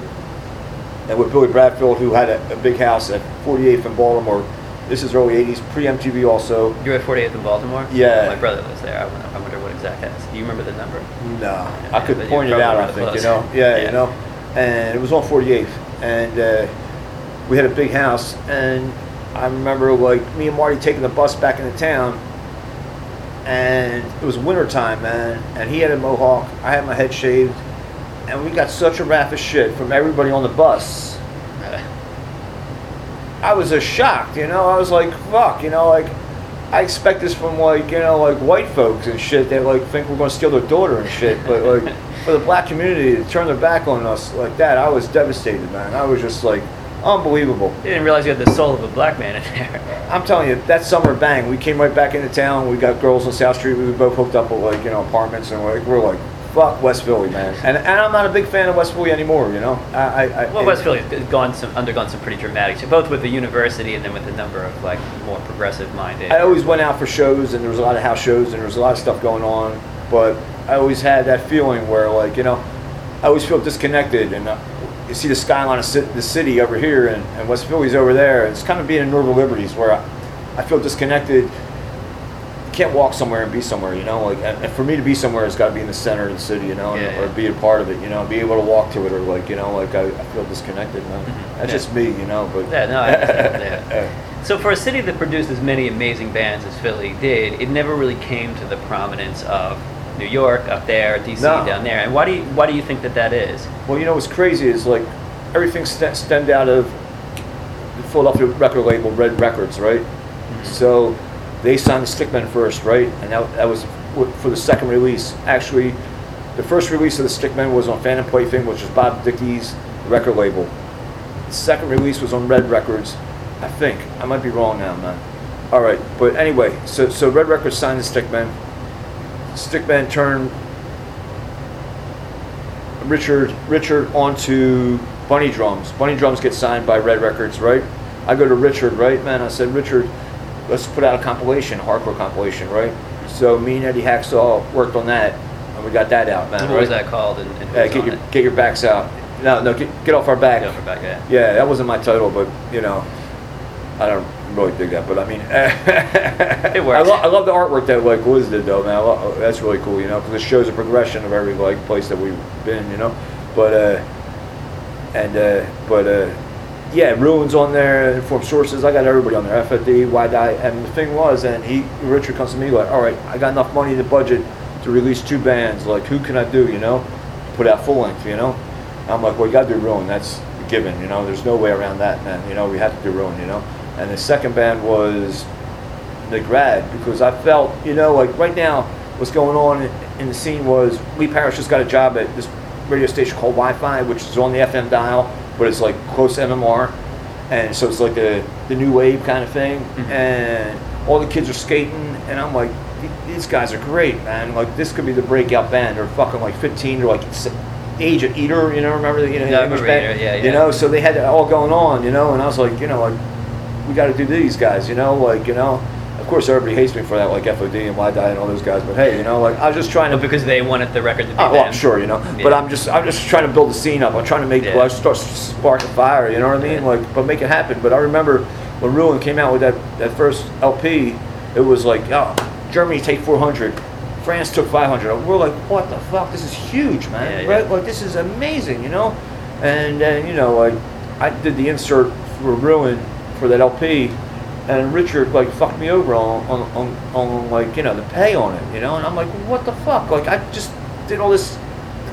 Speaker 2: and with Billy Bradfield, who had a, a big house at 48th in Baltimore. This is early 80s, pre MTV also.
Speaker 1: You were at 48th in Baltimore?
Speaker 2: Yeah.
Speaker 1: My brother lives there. I wonder, I wonder what exact house. Do you remember the number?
Speaker 2: No,
Speaker 1: Yeah,
Speaker 2: I could point it out. I think
Speaker 1: really
Speaker 2: you know. Yeah,
Speaker 1: Yeah.
Speaker 2: you know. And it was on 48th, and uh, we had a big house. And I remember like me and Marty taking the bus back into town, and it was winter time, man. And he had a mohawk. I had my head shaved, and we got such a wrath of shit from everybody on the bus. I was just shocked, you know. I was like, fuck, you know, like I expect this from like, you know, like white folks and shit that like think we're gonna steal their daughter and shit. But like for the black community to turn their back on us like that, I was devastated, man. I was just like unbelievable.
Speaker 1: You didn't realize you had the soul of a black man in there. (laughs)
Speaker 2: I'm telling you, that summer bang, we came right back into town. We got girls on South Street. We were both hooked up with like, you know, apartments and like we're like, fuck West Philly, man. (laughs) And and I'm not a big fan of West Philly anymore, you know. I, I, I
Speaker 1: Well, West Philly has gone some, undergone some pretty dramatic, both with the university and then with the number of like more progressive-minded.
Speaker 2: I always went out for shows, and there was a lot of house shows, and there was a lot of stuff going on. But I always had that feeling where, like, you know, I always feel disconnected, and uh, you see the skyline of the city over here, and, and West Philly's over there. It's kind of being in Northern Liberties where I, I feel disconnected. Can't walk somewhere and be somewhere, you know. Like, and for me to be somewhere, it's got to be in the center of the city, you know, and-
Speaker 1: Yeah,
Speaker 2: or
Speaker 1: yeah.
Speaker 2: be a part of it, you know, be able to walk to it, or like, you know, like I, I feel disconnected, man.
Speaker 1: Mhm.
Speaker 2: That's
Speaker 1: Yeah.
Speaker 2: just me, you know. But
Speaker 1: Yeah, no, I understand, yeah. (laughs) So for a city that produced as many amazing bands as Philly did, it never really came to the prominence of New York up there, DC
Speaker 2: No.
Speaker 1: down there. And why do you why do you think that that is?
Speaker 2: Well, you know what's crazy is like everything st- stemmed out of the Philadelphia record label, Red Records, right? Mm-hmm. So they signed the Stickmen first, right? And that, that was for the second release. Actually, the first release of the Stickmen was on Phantom Plaything, which is Bob Dickey's record label. The second release was on Red Records, I think. I might be wrong now, man. All right, but anyway, so so Red Records signed the Stickmen. Stickmen turned Richard Richard onto Bunny Drums. Bunny Drums gets signed by Red Records, right? I go to Richard, right, man. I said, Richard, let's put out a compilation, hardcore compilation, right? So me and Eddie Hacksaw worked on that, and we got that out, man.
Speaker 1: what
Speaker 2: right?
Speaker 1: was that called? And, and
Speaker 2: Uh, get your
Speaker 1: it?
Speaker 2: get your backs out. No, no, get, get off our back.
Speaker 1: Go for back, yeah.
Speaker 2: Yeah, that wasn't my title, but you know, I don't really dig that. But I mean, (laughs) it
Speaker 1: works.
Speaker 2: I, lo- I love the artwork that like Liz did, though, man. I lo- that's really cool, you know, because it shows a progression of every like place that we've been, you know. But uh, and uh, but uh, yeah, ruins on there, informed sources. I got everybody on there, FOD, Why Die. And the thing was, and he Richard comes to me like, all right, I got enough money in the budget to release two bands. Like, who can I do? You know, put out full length. You know, I'm like, well, you got to do Ruin. That's given. You know, there's no way around that, man. You know, we have to do Ruin. You know, and the second band was the grad because I felt, you know, like right now, what's going on in, in the scene was Lee Paris just got a job at this radio station called WIFI, which is on the FM dial, but it's like close to MMR, and so it's like the the new wave kind of thing,
Speaker 1: Mhm.
Speaker 2: and all the kids are skating, and I'm like, these guys are great, man. Like this could be the breakout band. They're fucking like 15, they're like age of Eater, you know, remember the you know,
Speaker 1: Yeah,
Speaker 2: English band?
Speaker 1: Eater, yeah,
Speaker 2: You know, so they had it all going on, you know, and I was like, you know, like we got to do these guys, you know, like you know. Of course, everybody hates me for that, like FOD and YDI and all those guys. But hey, you know, like I was just trying to.
Speaker 1: because they wanted the record to be
Speaker 2: Oh, well. I'm sure, you know,
Speaker 1: Yeah.
Speaker 2: but I'm just, I'm just trying to build the scene up. I'm trying to make,
Speaker 1: Yeah.
Speaker 2: like, start spark a fire. You know what I mean? Like, but make it happen. But I remember when Ruin came out with that that first LP, it was like, oh, Germany take 400, France took 500. We're like, what the fuck? This is huge, man.
Speaker 1: Yeah.
Speaker 2: Right? Like, this is amazing, you know. And then, you know, like, I did the insert for Ruin for that LP, and Richard like fucked me over on, on, on, on like you know the pay on it, you know, and I'm like, what the fuck? Like I just did all this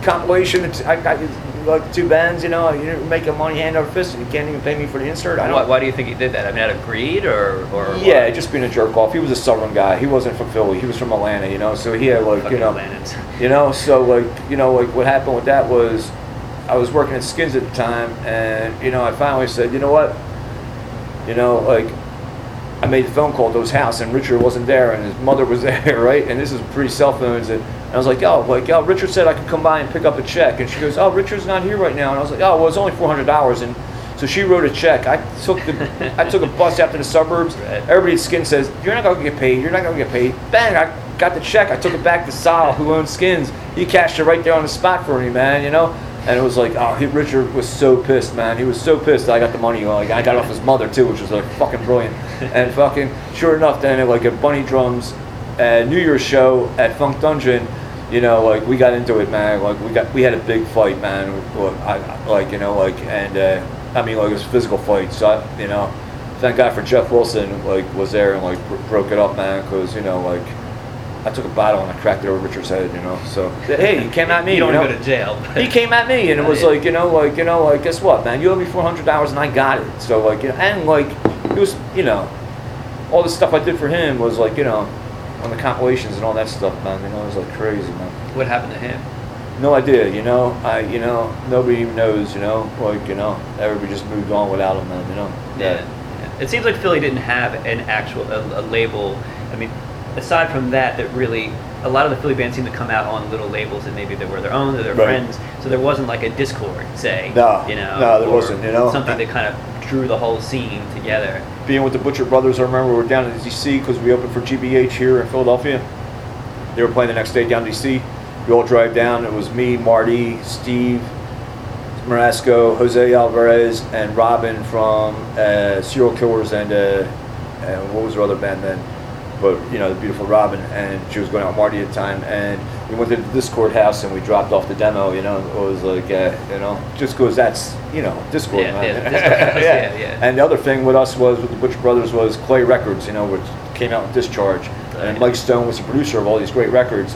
Speaker 2: compilation. I got like two bands, you know, you're making money hand over fist, and you can't even pay me for the insert. I
Speaker 1: Why,
Speaker 2: don't.
Speaker 1: why do you think he did that? I mean, out of greed or or
Speaker 2: Yeah,
Speaker 1: what?
Speaker 2: just being a jerk off. He was a southern guy. He wasn't from Philly. He was from Atlanta, you know. So he had like
Speaker 1: Fucking
Speaker 2: you know, (laughs) you know. So like you know, like what happened with that was, I was working at Skins at the time, and you know, I finally said, you know what, you know, like I made the phone call to his house, and Richard wasn't there, and his mother was (laughs) there, right? And this is pre cell phones, and, I was like, oh, like, oh, Richard said I could come by and pick up a check, and she goes, oh, Richard's not here right now, and I was like, oh, well, it's only four hundred dollars, and so she wrote a check. I took the, (laughs) I took a bus out to the suburbs.
Speaker 1: Right.
Speaker 2: Everybody at Skins says, you're not gonna get paid. You're not gonna get paid. Bang! I got the check. I took it back to Sal, who owns Skins. He cashed it right there on the spot for me, man. You know. And it was like, oh, he, Richard was so pissed, man. He was so pissed that I got the money. Like, I got off his mother too, which was like fucking brilliant. (laughs) and fucking, sure enough, then at like a Bunny Drums uh, New Year's show at Funk Dungeon, you know, like we got into it, man. Like we got, we had a big fight, man. Like, I, like you know, like and uh, I mean, like it was a physical fight. So I, you know, thank God for Jeff Wilson, like was there and like bro- broke it up, man. Because you know, like I took a bottle and I cracked it over Richard's head, you know. So hey, he came at me.
Speaker 1: you don't
Speaker 2: know?
Speaker 1: go to jail. (laughs)
Speaker 2: he came at me and it was
Speaker 1: Yeah.
Speaker 2: like you know like you know like guess what man you owe me four hundred dollars and I got it so like you know and like it was you know all the stuff I did for him was like you know on the compilations and all that stuff man you know it was like crazy man
Speaker 1: What happened to him?
Speaker 2: no idea you know I you know nobody even knows you know like you know everybody just moved on without him man you know
Speaker 1: Yeah. yeah. It seems like Philly didn't have an actual a, a label. Aside from that, that really a lot of the Philly bands seem to come out on little labels that maybe they were their own or their
Speaker 2: Right.
Speaker 1: friends. So there wasn't like a Dischord, say.
Speaker 2: No,
Speaker 1: you know.
Speaker 2: no, there wasn't, you know.
Speaker 1: something that kind of drew the whole scene together.
Speaker 2: being with the Butcher Brothers, I remember we were down in DC because we opened for GBH here in Philadelphia. They were playing the next day down in DC. We all drive down. It was me, Marty, Steve, Marasco, Jose Alvarez, and Robin from uh, Serial Killers, and uh, and what was her other band then? But you know, the beautiful Robin, and she was going out with Marty at the time, and we went to the Dischord house and we dropped off the demo. You know, it was like uh, you know, just because that's you know Dischord,
Speaker 1: Yeah,
Speaker 2: man.
Speaker 1: yeah, (laughs) Dischord house, yeah, yeah.
Speaker 2: And the other thing with us was with the Butcher Brothers was Clay Records, you know, which came out with Discharge,
Speaker 1: Right.
Speaker 2: and Mike Stone was the producer of all these great records.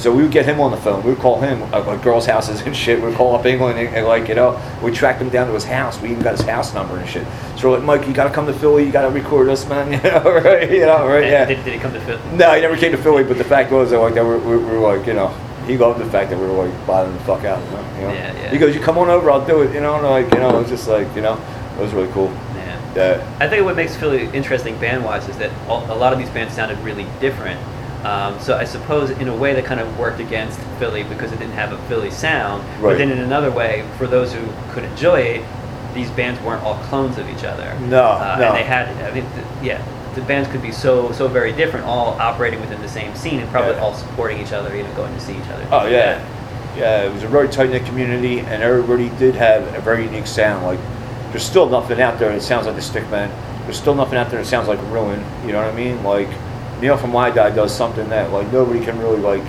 Speaker 2: So we would get him on the phone. We would call him uh, like girls' houses and shit. We'd call up England and, and like you know, we tracked him down to his house. We even got his house number and shit. So we're like, Mike, you got to come to Philly. You got to record us, man. (laughs) You know, right? You know, right? Yeah.
Speaker 1: Did, did he come to Philly?
Speaker 2: No, he never came to Philly. But the fact was that like that we we we were like you know. He loved the fact that we were like bothering the fuck out. You know? You know?
Speaker 1: Yeah, yeah.
Speaker 2: He goes, "You come on over, I'll do it." You know, and like you know, it was just like you know, it was really cool.
Speaker 1: Yeah.
Speaker 2: Yeah.
Speaker 1: I think what makes Philly interesting band-wise is that all, a lot of these bands sounded really different. Um, so I suppose in a way that kind of worked against Philly because it didn't have a Philly sound.
Speaker 2: Right.
Speaker 1: But then in another way, for those who could enjoy it, these bands weren't all clones of each other.
Speaker 2: No,
Speaker 1: uh,
Speaker 2: no.
Speaker 1: And they had, I mean, th- yeah, the bands could be so so very different, all operating within the same scene and probably
Speaker 2: Yeah.
Speaker 1: all supporting each other, you know, going to see each other.
Speaker 2: Oh yeah, yeah. It was a very tight knit community, and everybody did have a very unique sound. Like, there's still nothing out there that sounds like the Stickmen. There's still nothing out there that sounds like Ruin. You know what I mean? Like, Neil from YDI does something that like nobody can really like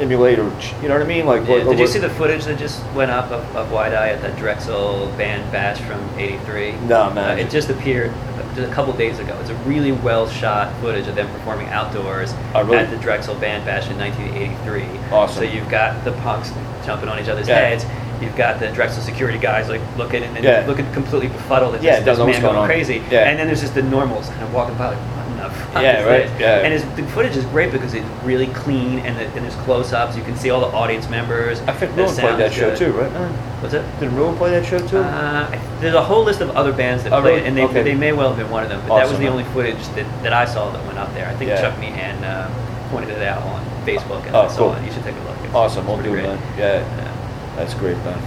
Speaker 2: emulate or you know what I mean? Like,
Speaker 1: Yeah,
Speaker 2: what-
Speaker 1: did you see the footage that just went up of, of YDI at the Drexel band bash from '83?
Speaker 2: No, man.
Speaker 1: Uh, it just appeared just a couple days ago. It's a really well shot footage of them performing outdoors
Speaker 2: Oh, really?
Speaker 1: at the Drexel band bash in 1983.
Speaker 2: Awesome.
Speaker 1: So you've got the punks jumping on each other's
Speaker 2: Yeah.
Speaker 1: heads. You've got the Drexel security guys like looking and,
Speaker 2: Yeah.
Speaker 1: looking completely befuddled at
Speaker 2: Yeah,
Speaker 1: this,
Speaker 2: don't
Speaker 1: this
Speaker 2: know
Speaker 1: man going,
Speaker 2: going on.
Speaker 1: crazy.
Speaker 2: Yeah.
Speaker 1: And then there's just the normals kind of walking by like, what in the fuck
Speaker 2: Yeah, right, yeah.
Speaker 1: And it's, the footage is great because it's really clean and, the, and there's close-ups. You can see all the audience members.
Speaker 2: I think Ruin played that show
Speaker 1: good.
Speaker 2: too, right? Uh,
Speaker 1: What's it?
Speaker 2: Did Ruin play that show too?
Speaker 1: Uh, there's a whole list of other bands that
Speaker 2: Oh,
Speaker 1: played,
Speaker 2: really?
Speaker 1: and they,
Speaker 2: Okay.
Speaker 1: they may well have been one of them. But that was the
Speaker 2: man.
Speaker 1: only footage that, that I saw that went up there. I think
Speaker 2: Yeah.
Speaker 1: Chuck Meehan uh, pointed it out on Facebook, and
Speaker 2: Oh,
Speaker 1: I saw
Speaker 2: cool.
Speaker 1: it. You should take a look. It's-
Speaker 2: awesome,
Speaker 1: it's
Speaker 2: we'll do it,
Speaker 1: great.
Speaker 2: man. Yeah,
Speaker 1: Yeah.
Speaker 2: that's great, man.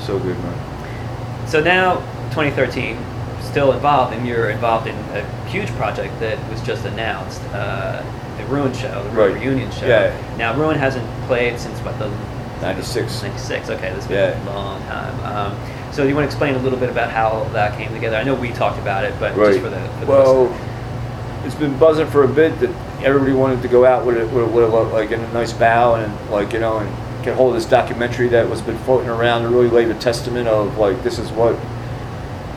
Speaker 2: So good, man.
Speaker 1: So now, 2013, still involved, and you're involved in a huge project that was just announced, uh, the Ruin show, the Ruin
Speaker 2: Right.
Speaker 1: reunion show.
Speaker 2: Yeah.
Speaker 1: Now, Ruin hasn't played since what the
Speaker 2: 96.
Speaker 1: 96. Okay, that's been
Speaker 2: Yeah.
Speaker 1: a long time. Um, so you want to explain a little bit about how that came together? I know we talked about it, but
Speaker 2: Right.
Speaker 1: just for the, for the
Speaker 2: well,
Speaker 1: listener.
Speaker 2: it's been buzzing for a bit that everybody wanted to go out with it, with, a- with a, like in a nice bow and like you know and get hold of this documentary that was been floating around and really lay the testament of like this is what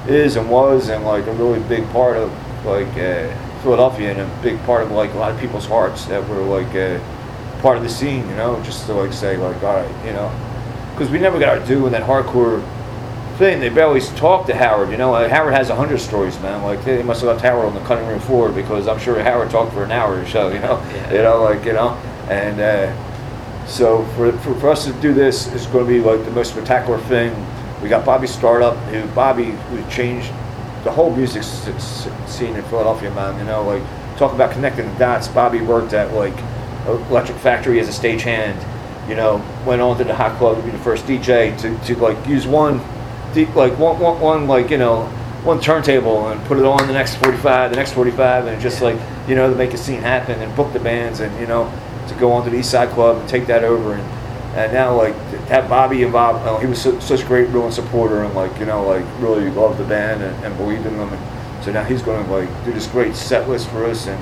Speaker 2: is and was and like a really big part of like uh, Philadelphia and a big part of like a lot of people's hearts that were like uh, part of the scene, you know, just to like say like all right, you know, because we never got our due in that hardcore thing. They barely talked to Howard. You know, uh, Howard has a hundred stories, man. Like they must have left Howard on the cutting room floor because I'm sure Howard talked for an hour or so. You know,
Speaker 1: Yeah.
Speaker 2: you know, like you know, and uh, so for, for for us to do this is going to be like the most spectacular thing. We got Bobby Startup, who Bobby who changed the whole music scene in Philadelphia, man. You know, like talk about connecting the dots. Bobby worked at like Electric Factory as a stagehand. You know, went on to the Hot Club to be the first DJ to, to like use one, like one, one, one like you know one turntable and put it on the next 45, the next 45, and just like you know to make a scene happen and book the bands and you know to go on to the East Side Club and take that over and and now like to Bobby involved, oh, he was so, such a great Ruin supporter and like you know like really loved the band and, and believed in them. And so now he's going to like do this great set list for us and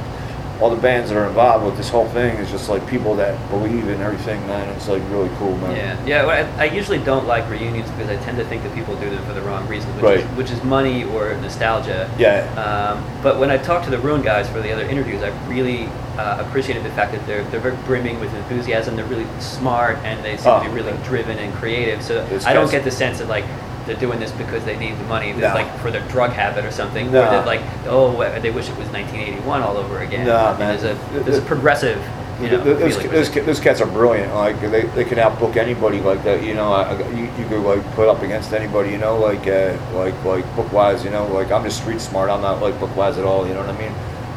Speaker 2: all the bands that are involved with this whole thing is just like people that believe in everything, man. It's like really cool, man.
Speaker 1: Yeah, yeah. Well, I, I usually don't like reunions because I tend to think that people do them for the wrong reason, which,
Speaker 2: Right.
Speaker 1: is, which is money or nostalgia.
Speaker 2: Yeah.
Speaker 1: Um, but when I talked to the Ruin guys for the other interviews, I really uh, appreciated the fact that they're they're very brimming with enthusiasm. They're really smart and they seem to
Speaker 2: Oh.
Speaker 1: be really driven and creative. So I don't get the sense that like they're doing this because they need the money,
Speaker 2: No.
Speaker 1: like for their drug habit or something, or
Speaker 2: No.
Speaker 1: that like oh they wish it was 1981 all over again.
Speaker 2: No, man.
Speaker 1: There's a there's a progressive. You know,
Speaker 2: Th- those, those, those cats are brilliant. Like they, they can outbook anybody. Like that, you know. I, you, you could like put up against anybody. You know, like uh, like like book wise. You know, like I'm just street smart. I'm not like book wise at all. You know what I mean?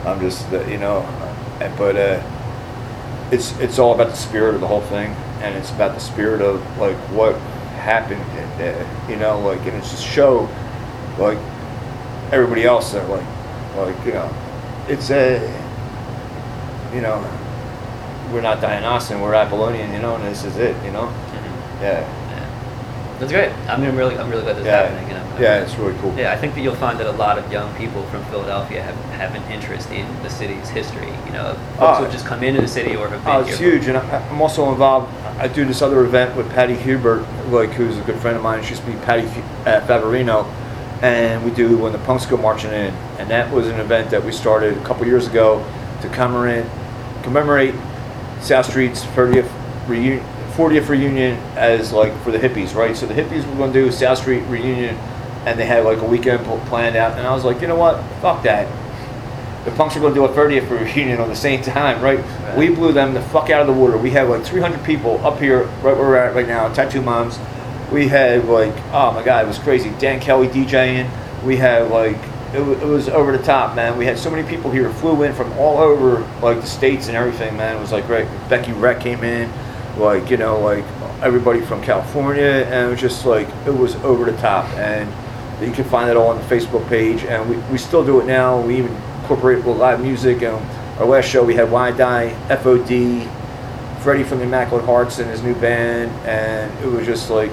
Speaker 2: I'm just uh, you know, but uh, it's it's all about the spirit of the whole thing, and it's about the spirit of like what happened. Uh, you know, like and it's just show like everybody else that like like you know, it's a you know, we're not Dionysian, we're Apollonian, you know, and this is it, you know?
Speaker 1: Mhm.
Speaker 2: Yeah.
Speaker 1: That's great. I mean, I'm really, I'm really glad this is
Speaker 2: Yeah,
Speaker 1: happening. You know?
Speaker 2: yeah, it's really cool.
Speaker 1: Yeah, I think that you'll find that a lot of young people from Philadelphia have, have an interest in the city's history. You know, folks
Speaker 2: Oh.
Speaker 1: who just come into the city or have been
Speaker 2: Oh,
Speaker 1: here.
Speaker 2: it's
Speaker 1: for-
Speaker 2: huge, and I, I'm also involved. I do this other event with Patty Hubert, like who's a good friend of mine. She used to be Patty uh, Favorino, and we do when the punks go marching in, and that was an event that we started a couple years ago to commemorate commemorate South Street's 30th reunion. 40th reunion as like for the hippies, right? So the hippies were going to do South Street reunion, and they had like a weekend pl- planned out. And I was like, you know what? Fuck that the punks are going to do a 30th (laughs) reunion on the same time, right?
Speaker 1: Right.
Speaker 2: We blew them the fuck out of the water. We had like 300 people up here, right where we're at right now, Tattooed Moms. We had like, oh my god, it was crazy. Dan Kelly DJing. We had like, it, wa- it was over the top, man. We had so many people here, flew in from all over like the states and everything, man. It was like great. Becky Rec came in, like you know, like everybody from California, and it was just like it was over the top. And you can find it all on the Facebook page, and we, we still do it now. We even incorporate it with live music. And our last show, we had YDI, FOD, Freddie from the Immaculate Hearts and his new band, and it was just like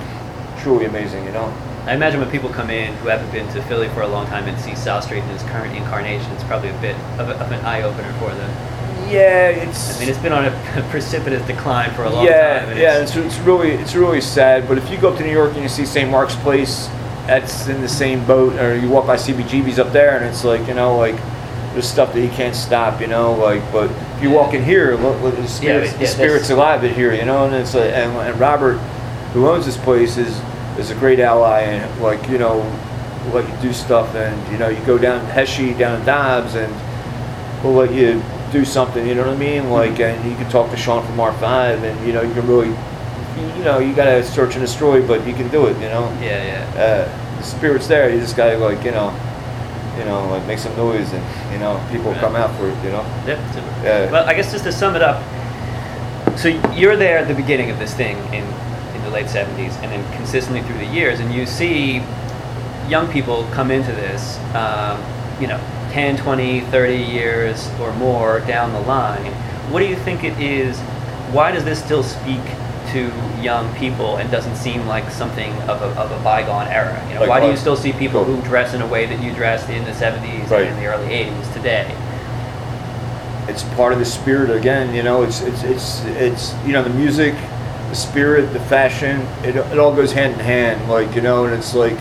Speaker 2: truly amazing, you know.
Speaker 1: I imagine when people come in who haven't been to Philly for a long time and see South Street in its current incarnation, it's probably a bit of, a, of an eye opener for them.
Speaker 2: Yeah, it's
Speaker 1: I mean, it's been on (laughs) a precipitous decline for a long
Speaker 2: yeah,
Speaker 1: time. and
Speaker 2: yeah.
Speaker 1: it's-
Speaker 2: It's, it's really it's really sad. But if you go up to New York and you see St. Mark's Place, that's in the same boat. Or you walk by CBGB's up there, and it's like you know like there's stuff that you can't stop, you know. Like, but if you walk in here, look, look the spirits,
Speaker 1: yeah,
Speaker 2: the spirits alive in here, you know. And it's like, and, and Robert, who owns this place, is is a great ally, and like you know, let you do stuff, and you know, you go down Heshy, down Dobbs, and we'll let you do something, you know what I mean? Like, and you can talk to Sean from R5, and you know, you can really, you- know, you gotta search and destroy, but you can do it, you know?
Speaker 1: yeah, yeah.
Speaker 2: Uh, the spirit's there, you just gotta, like, you know, you know, like make some noise, and, you know, people
Speaker 1: Right.
Speaker 2: come out for it, you know?
Speaker 1: Yep, super.
Speaker 2: Yeah.
Speaker 1: Well, I guess just to sum it up, so you're there at the beginning of this thing in, in the late 70s and then consistently through the years, and you see young people come into this, um, you know, 10, 20, 30 years or more down the line. What do you think it is? Why does this still speak to young people and doesn't seem like something of a, of a bygone era? You know,
Speaker 2: Like
Speaker 1: why do you still see people who dress in a way that you dressed in the 70s
Speaker 2: Right.
Speaker 1: and the early 80s today?
Speaker 2: it's part of the spirit again you know it's it's it's it's you know the music the spirit the fashion it, it all goes hand in hand like you know and it's like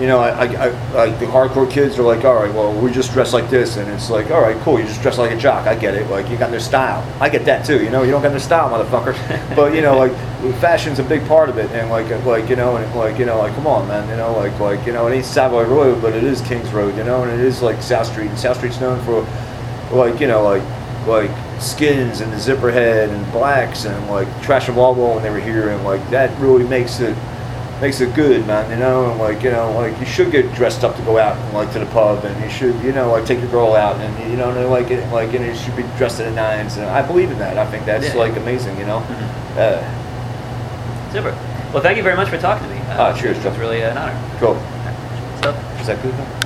Speaker 2: you know I, I, I like the hardcore kids are like all right well we just dress like this and it's like all right cool you just dress like a jock i get it like you got no style. I get that too you know you don't got no style motherfucker. (laughs) But you know like fashion's a big part of it and like like you know and like you know like come on man you know like like you know it ain't Savile Row but it is kings road you know and it is like south street and south street's known for like you know like like skins and the zipper head and blacks and like trash and Vaudeville when they were here and like that really makes it makes it good man you know and like you know like you should get dressed up to go out and like to the pub and you should you know like take your girl out and you know and like it like and you should be dressed in the nines and I believe in that I think that's
Speaker 1: Yeah.
Speaker 2: like amazing you know
Speaker 1: Mhm.
Speaker 2: uh,
Speaker 1: Super. Well, thank you very much for talking to me. Uh,
Speaker 2: Ah, cheers,
Speaker 1: It's
Speaker 2: Jeff.
Speaker 1: really an honor.
Speaker 2: cool
Speaker 1: So,
Speaker 2: is that good though?